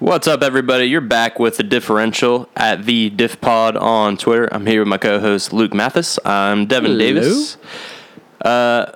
What's up, everybody? You're back with the differential at the Diff Pod on Twitter. I'm here with my co-host Luke Mathis. I'm Devin Hello. Davis. Uh,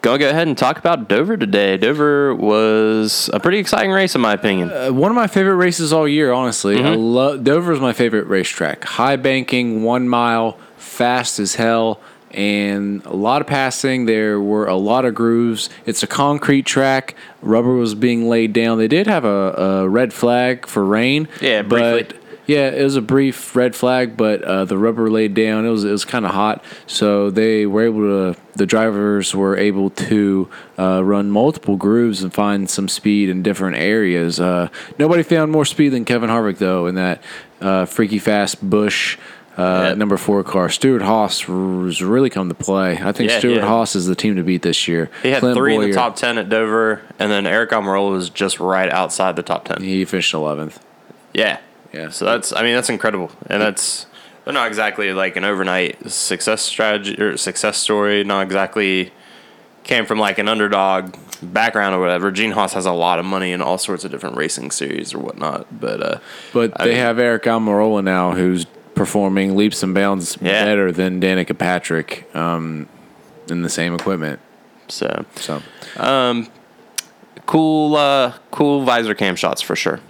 gonna go ahead and talk about Dover today. Dover was a pretty exciting race, in my opinion. Uh, one of my favorite races all year, honestly. I love Dover's my favorite racetrack. High banking, one mile, fast as hell, and a lot of passing. There were a lot of grooves. It's a concrete track. Rubber was being laid down. They did have a, a red flag for rain. Yeah, briefly. but yeah, it was a brief red flag, but uh, the rubber laid down. It was it was kind of hot, so they were able to. The drivers were able to uh, run multiple grooves and find some speed in different areas. Uh, nobody found more speed than Kevin Harvick though in that uh, freaky fast Busch. Uh. Number four car, Stewart Haas has really come to play. I think Yeah, Stewart yeah. Haas is the team to beat this year. He had Clint three in the top ten at Dover, and then Eric Almirola was just right outside the top ten. He finished eleventh. Yeah, Yeah. So that's, I mean, that's incredible, and that's they're not exactly like an overnight success strategy or success story. Not exactly came from like an underdog background or whatever. Gene Haas has a lot of money in all sorts of different racing series or whatnot, but uh, But I they mean- have Eric Almirola now, who's performing leaps and bounds Yeah. better than Danica Patrick um, in the same equipment. so So cool, uh, cool visor cam shots for sure.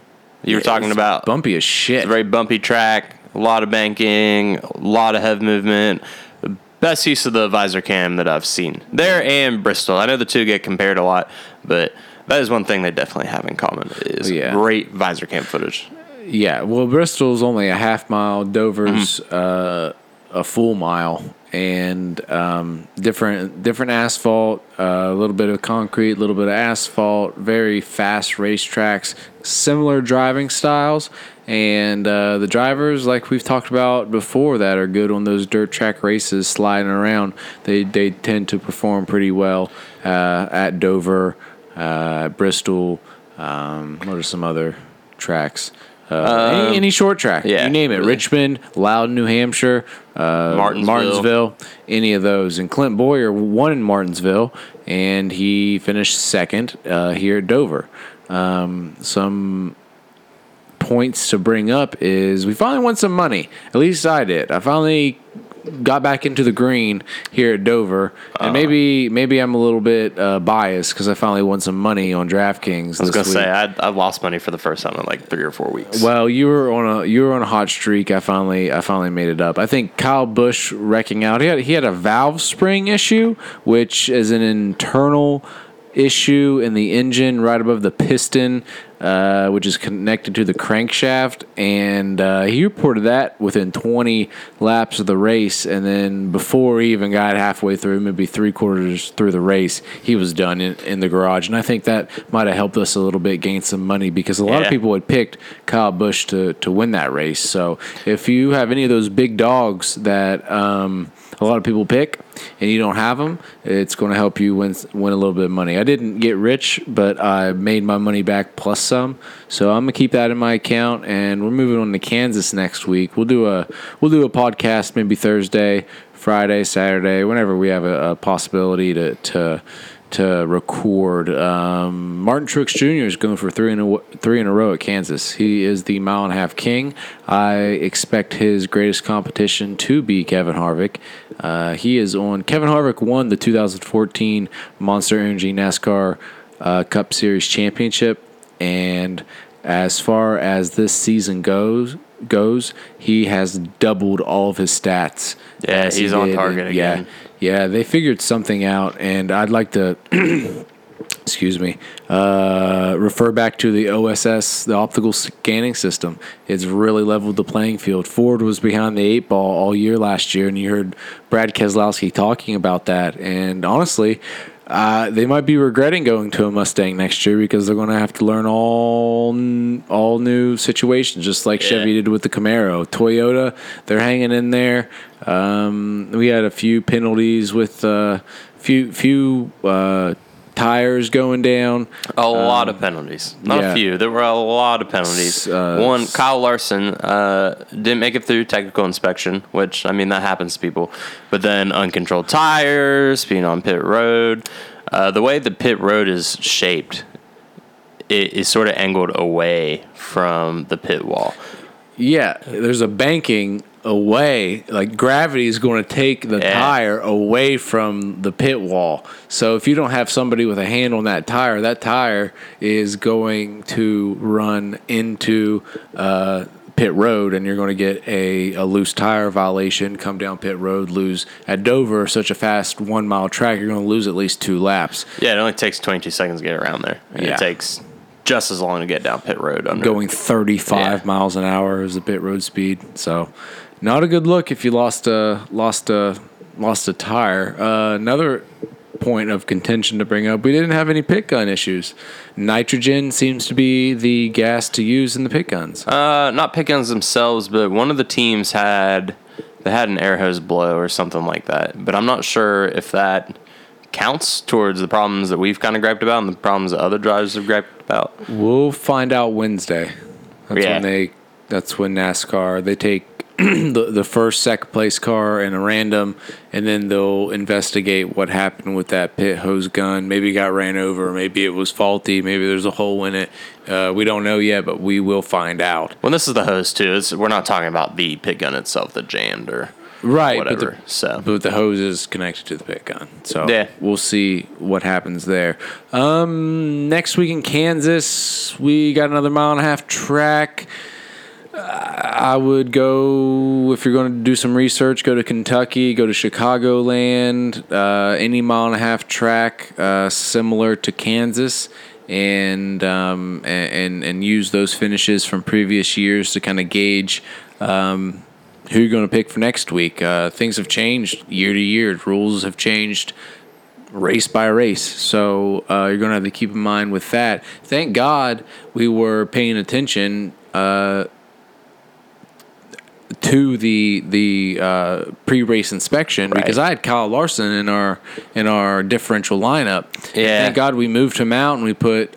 You were talking about bumpy as shit. Very bumpy track, a lot of banking, a lot of head movement. Best use of the visor cam that I've seen there and Bristol. I know the two get compared a lot, but that is one thing they definitely have in common is Yeah. great visor cam footage. Yeah, well, Bristol's only a half mile. Dover's Mm-hmm. uh, a full mile, and um, different different asphalt, uh, a little bit of concrete, a little bit of asphalt. Very fast racetracks, similar driving styles, and uh, the drivers, like we've talked about before, that are good on those dirt track races, sliding around. They they tend to perform pretty well uh, at Dover, uh, Bristol. Um, what are some other tracks? Uh, any, any short track, yeah, you name it. really. Richmond, Loudon, New Hampshire, uh, Martinsville. Martinsville, any of those. And Clint Bowyer won in Martinsville, and he finished second uh, here at Dover. Um, some points to bring up is we finally won some money. At least I did. I finally got back into the green here at Dover, Uh. and maybe maybe I'm a little bit uh, biased because I finally won some money on DraftKings. I was gonna say I, I lost money for the first time in like three or four weeks. Well, you were on a you were on a hot streak. I finally I finally made it up. I think Kyle Busch wrecking out. He had he had a valve spring issue, which is an internal issue in the engine right above the piston, uh, which is connected to the crankshaft. And uh, he reported that within 20 laps of the race. And then before he even got halfway through, maybe three quarters through the race, he was done in, in the garage. And I think that might have helped us a little bit gain some money because a lot Yeah. of people had picked Kyle Busch to, to win that race. So if you have any of those big dogs that um, a lot of people pick and you don't have them, it's going to help you win win a little bit of money. I didn't get rich, but I made my money back plus some. So I'm gonna keep that in my account, and we're moving on to Kansas next week. We'll do a we'll do a podcast maybe Thursday, Friday, Saturday, whenever we have a, a possibility to to to record. Um, Martin Truex Jr. is going for three in a three in a row at Kansas. He is the mile and a half king. I expect his greatest competition to be Kevin Harvick. Uh, he is on. Kevin Harvick won the 2014 Monster Energy NASCAR uh, Cup Series championship, and as far as this season goes, goes, he has doubled all of his stats. Yeah, he's on target in- yeah, yeah, they figured something out, and I'd like to. excuse me, uh, refer back to the OSS, the optical scanning system. It's really leveled the playing field. Ford was behind the eight ball all year last year, and you heard Brad Keselowski talking about that. And honestly, uh, they might be regretting going to a Mustang next year because they're going to have to learn all all new situations, just like Yeah. Chevy did with the Camaro. Toyota, they're hanging in there. Um, we had a few penalties with uh, few few uh, tires going down. A lot of penalties. Not yeah. a few. There were a lot of penalties. Uh, One, Kyle Larson uh, didn't make it through technical inspection, which, I mean, that happens to people. But then uncontrolled tires, being on pit road. Uh, the way the pit road is shaped, it is sort of angled away from the pit wall. Yeah, there's a banking away. Like gravity is going to take the Yeah. tire away from the pit wall. So if you don't have somebody with a hand on that tire, that tire is going to run into uh, pit road, and you're going to get a, a loose tire violation. Come down pit road, lose at Dover, such a fast one mile track. You're going to lose at least two laps. Yeah, it only takes 22 seconds to get around there. And Yeah. it takes just as long to get down pit road under going 35 Yeah. miles an hour is the pit road speed. So, not a good look if you lost a lost a lost a tire. Uh, another point of contention to bring up: we didn't have any pit gun issues. Nitrogen seems to be the gas to use in the pit guns. Uh, not pit guns themselves, but one of the teams had they had an air hose blow or something like that. But I'm not sure if that counts towards the problems that we've kind of griped about and the problems that other drivers have griped about. We'll find out Wednesday. That's Yeah. when they. That's when NASCAR they take the the first second place car and a random, and then they'll investigate what happened with that pit hose gun. Maybe it got ran over. Maybe it was faulty. Maybe there's a hole in it. Uh, we don't know yet, but we will find out. Well, this is the hose too. It's, we're not talking about the pit gun itself that jammed or Right, whatever. But the, so but the hose is connected to the pit gun, so Yeah. we'll see what happens there. Um, next week in Kansas, we got another mile and a half track. I would go if you're going to do some research. Go to Kentucky. Go to Chicagoland. Uh, any mile and a half track uh, similar to Kansas, and um, and and- and use those finishes from previous years to kind of gauge. Um, who you're going to pick for next week? Uh, things have changed year to year. Rules have changed race by race. So uh, you're going to have to keep in mind with that. Thank God we were paying attention uh, to the the uh, pre-race inspection Right. because I had Kyle Larson in our in our differential lineup. Yeah. Thank God we moved him out and we put.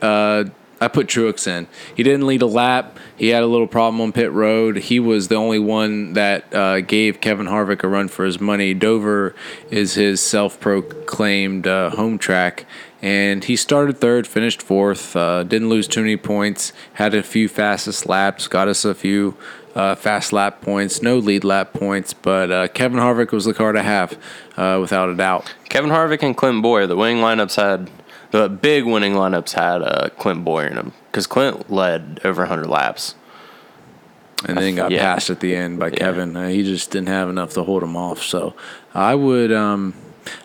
I put Truex in. He didn't lead a lap. He had a little problem on pit road. He was the only one that uh, gave Kevin Harvick a run for his money. Dover is his self-proclaimed uh, home track, and he started third, finished fourth. Uh, didn't lose too many points. Had a few fastest laps. Got us a few uh, fast lap points. No lead lap points, but uh, Kevin Harvick was the car to have, uh, without a doubt. Kevin Harvick and Clint Bowyer, the winning lineups had the big winning lineups had uh, Clint Bowyer in them because Clint led over 100 laps. and then got Yeah. passed at the end by Kevin. Uh, he just didn't have enough to hold him off. So I would, um,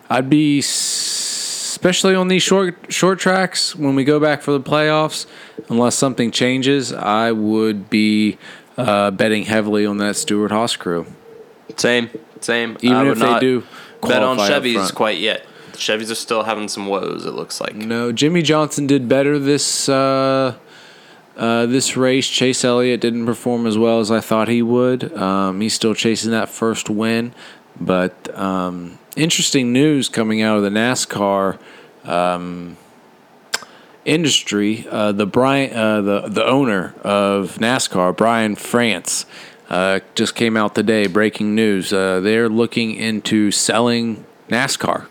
I'd be, especially on these short short tracks when we go back for the playoffs, unless something changes, I would be uh, betting heavily on that Stewart Haas crew. Same, same. Even if they not do bet on Chevys quite yet. Chevys are still having some woes. It looks like. No, Jimmie Johnson did better this uh, uh, this race. Chase Elliott didn't perform as well as I thought he would. Um, he's still chasing that first win, but um, interesting news coming out of the NASCAR um, industry. Uh, the Brian, uh, the the owner of NASCAR, Brian France, uh, just came out today. Breaking news: uh, they're looking into selling NASCAR.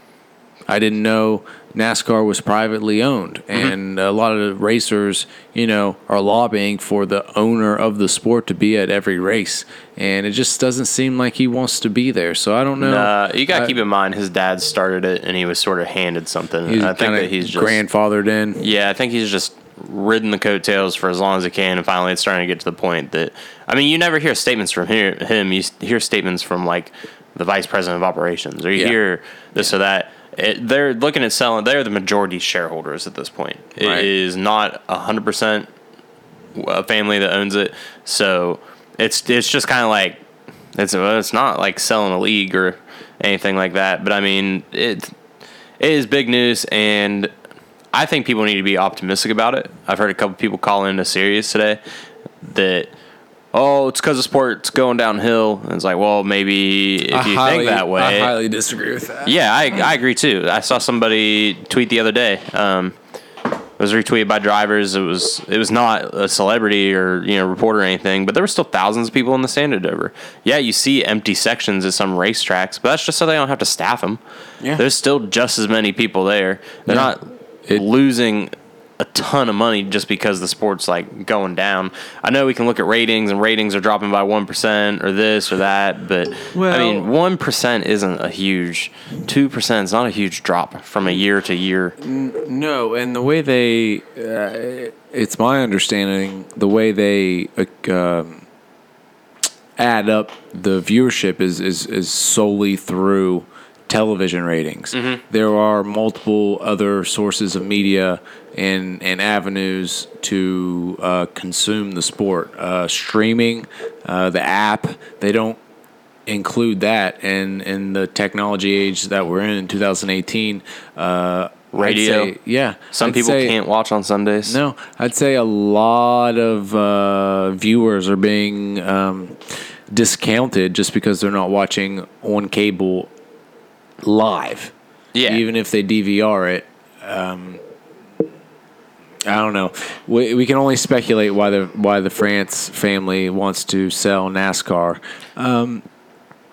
I didn't know NASCAR was privately owned, and a lot of racers, you know, are lobbying for the owner of the sport to be at every race, and it just doesn't seem like he wants to be there. So I don't know. Uh, you got to keep in mind his dad started it and he was sort of handed something. He's I think that he's just grandfathered in. Yeah, I think he's just ridden the coattails for as long as he can, and finally it's starting to get to the point that I mean, you never hear statements from him. You hear statements from like the vice president of operations, or you Yeah. hear this or that. It, they're looking at selling. They're the majority shareholders at this point. It Right. is not hundred percent a family that owns it, so it's it's just kind of like it's it's not like selling a league or anything like that. But I mean, it it is big news, and I think people need to be optimistic about it. I've heard a couple people call a series today that oh, it's because the sport's going downhill. And it's like, well, maybe if I you highly- think that way, I highly disagree with that. yeah, I, I agree too. I saw somebody tweet the other day. Um, it was retweeted by drivers. It was it was not a celebrity or you know reporter or anything, but there were still thousands of people in the stand at Dover. Yeah, you see empty sections at some racetracks, but that's just so they don't have to staff them. Yeah. There's still just as many people there. They're Yeah. not It- losing a ton of money just because the sport's like going down. I know we can look at ratings and ratings are dropping by 1% or this or that, but I mean, 1% isn't a huge 2% is not a huge drop from a year to year. No, and the way they, uh, it's my understanding, the way they uh, um, add up the viewership is, is, is solely through television ratings. There are multiple other sources of media and, and avenues to uh, consume the sport. Uh, streaming, uh, the app, they don't include that and in the technology age that we're in in 2018 uh Radio. say- yeah Some I'd people say- can't watch on Sundays. no i'd say a lot of uh viewers are being um discounted just because they're not watching on cable live Yeah. even if they dvr it um I don't know. We, we can only speculate why the why the France family wants to sell NASCAR. Um,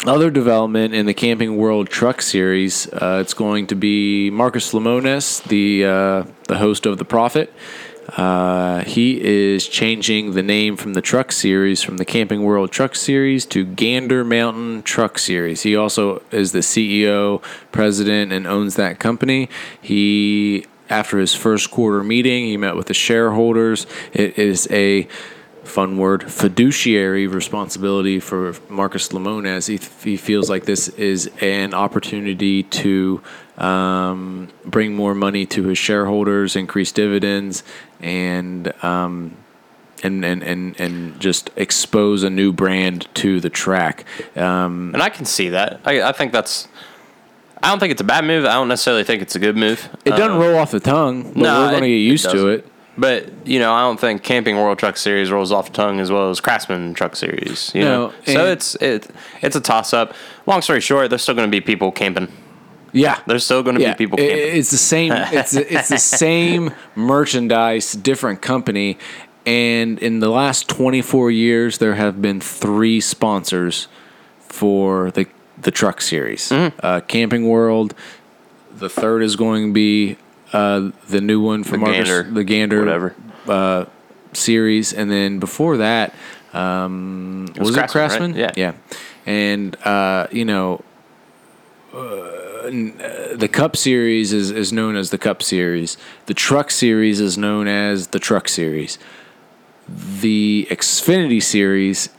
other development in the Camping World Truck Series, uh, it's going to be Marcus Lemonis, the uh, the host of the Profit. Uh, he is changing the name from the Truck Series from the Camping World Truck Series to Gander Mountain Truck Series. He also is the CEO, president, and owns that company. He after his first quarter meeting, he met with the shareholders. It is a fun word fiduciary responsibility for Marcus Lemonis. He, he feels like this is an opportunity to um, bring more money to his shareholders, increase dividends, and um, and, and, and, and just expose a new brand to the track. Um, And I can see that. I, I think that's. I don't think it's a bad move. I don't necessarily think it's a good move. it doesn't Um, roll off the tongue, but no, we're going to it- get it used to it. But you know, I don't think Camping World Truck Series rolls off the tongue as well as Craftsman Truck Series. You No, know, so it's it it's a toss up. Long story short, there's still going to be people camping. Yeah, There's still going to yeah, be people camping. It's the same. It's it's the same merchandise, different company. And in the last 24 years, there have been three sponsors for the the truck series. Mm-hmm. Uh, Camping World. The third is going to be uh, the new one from The Marcus, Gander, the Gander whatever. uh, series, and then before that, um, was, was it Craftsman, Craftsman? right? Yeah. yeah. And uh, you know, uh, uh, the Cup Series is, is known as the Cup Series. The Truck Series is known as the Truck Series. The Xfinity Series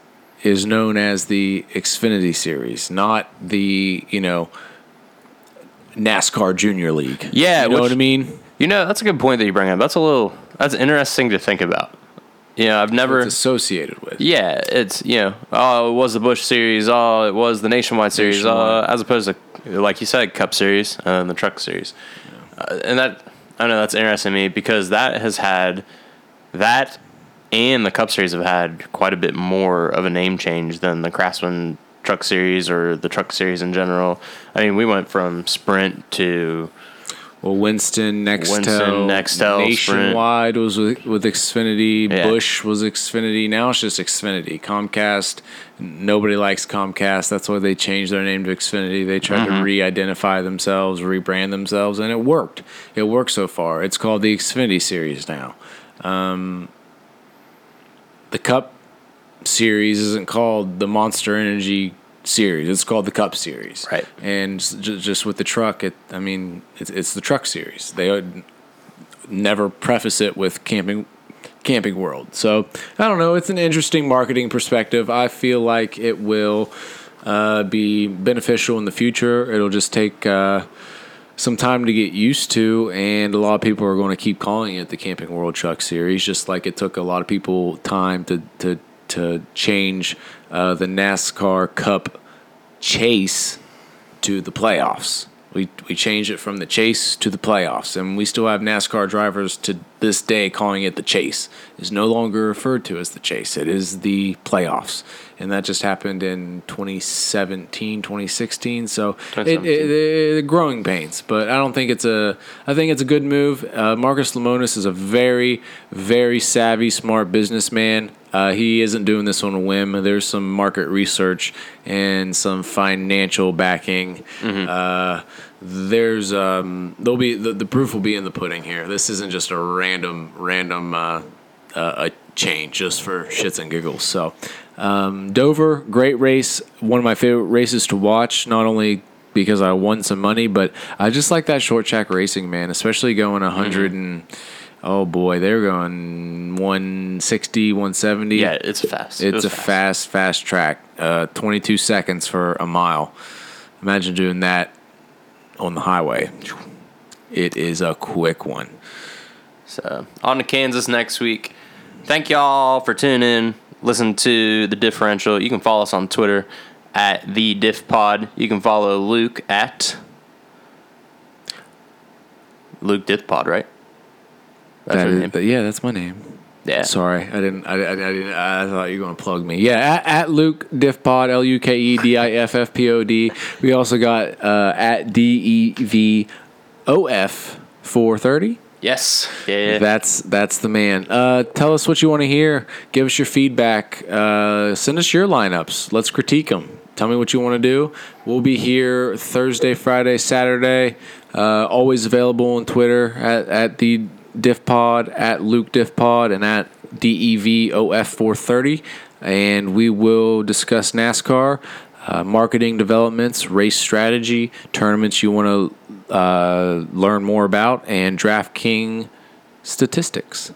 is known as the Xfinity Series, not the you know NASCAR Junior League. Yeah, you know which- what I mean. you know, that's a good point that you bring up. That's a little that's interesting to think about. You know, I've never. It's associated with. Yeah, it's you know, oh, it was the Busch series, oh, it was the Nationwide series, Nationwide. Uh, as opposed to like you said, Cup series and the Truck series, uh, and that I know that's interesting to me because that has had that and the Cup series have had quite a bit more of a name change than the Craftsman Truck series or the Truck series in general. I mean, we went from Sprint to Well, Winston, Nextel, Winston, Nextel, Nationwide was with, with Xfinity. Yeah. Busch was Xfinity. Now it's just Xfinity. Comcast. Nobody likes Comcast. That's why they changed their name to Xfinity. They tried Mm-hmm. to re-identify themselves, rebrand themselves, and it worked. It worked so far. It's called the Xfinity Series now. Um, the Cup Series isn't called the Monster Energy Series. It's called the Cup Series. Right. And s- ju- just with the truck, it. I mean, it's, it's the Truck Series. They would never preface it with camping. Camping World. So I don't know. It's an interesting marketing perspective. I feel like it will uh, be beneficial in the future. It'll just take uh, some time to get used to, and a lot of people are going to keep calling it the Camping World Truck Series, just like it took a lot of people time to to to change uh, the NASCAR Cup chase to the playoffs. We we changed it from the chase to the playoffs, and we still have NASCAR drivers to this day calling it the chase. It's no longer referred to as the chase. It is the playoffs, and that just happened in 2017, 2016. So it, 2017. it, it, growing pains, but I don't think it's a. I think it's a good move. Uh, Marcus Lemonis is a very very savvy, smart businessman. Uh, he isn't doing this on a whim. There's some market research and some financial backing uh, there's um there'll be the, the proof will be in the pudding here. This isn't just a random random uh, uh, a change just for shits and giggles. So um, Dover, great race, one of my favorite races to watch. Not only because I won some money, but I just like that short track racing, man. Especially going 100 and oh boy, they're going 160, 170. Yeah, it's fast. It's was a fast, fast track. Uh, 22 seconds for a mile. Imagine doing that on the highway. It is a quick one. So on to Kansas next week. Thank y'all for tuning in. Listen to the differential. You can follow us on Twitter at the Diff Pod. You can follow Luke at Luke Diff Pod, right? That's That your name. yeah, that's my name. Yeah. Sorry, I didn't. I, I, I didn't. I thought you were going to plug me. Yeah, at, at Luke Diffpod, L U K E D I F F P O D. We also got uh, at D E V O F four thirty. Yes. Yeah. That's that's the man. Uh, tell us what you want to hear. Give us your feedback. Uh, send us your lineups. Let's critique them. Tell me what you want to do. We'll be here Thursday, Friday, Saturday. Uh, always available on Twitter at, at the DiffPod, at Luke DiffPod, and at DEVOF430. And we will discuss NASCAR, uh, marketing developments, race strategy, tournaments you want to uh, learn more about, and DraftKings statistics.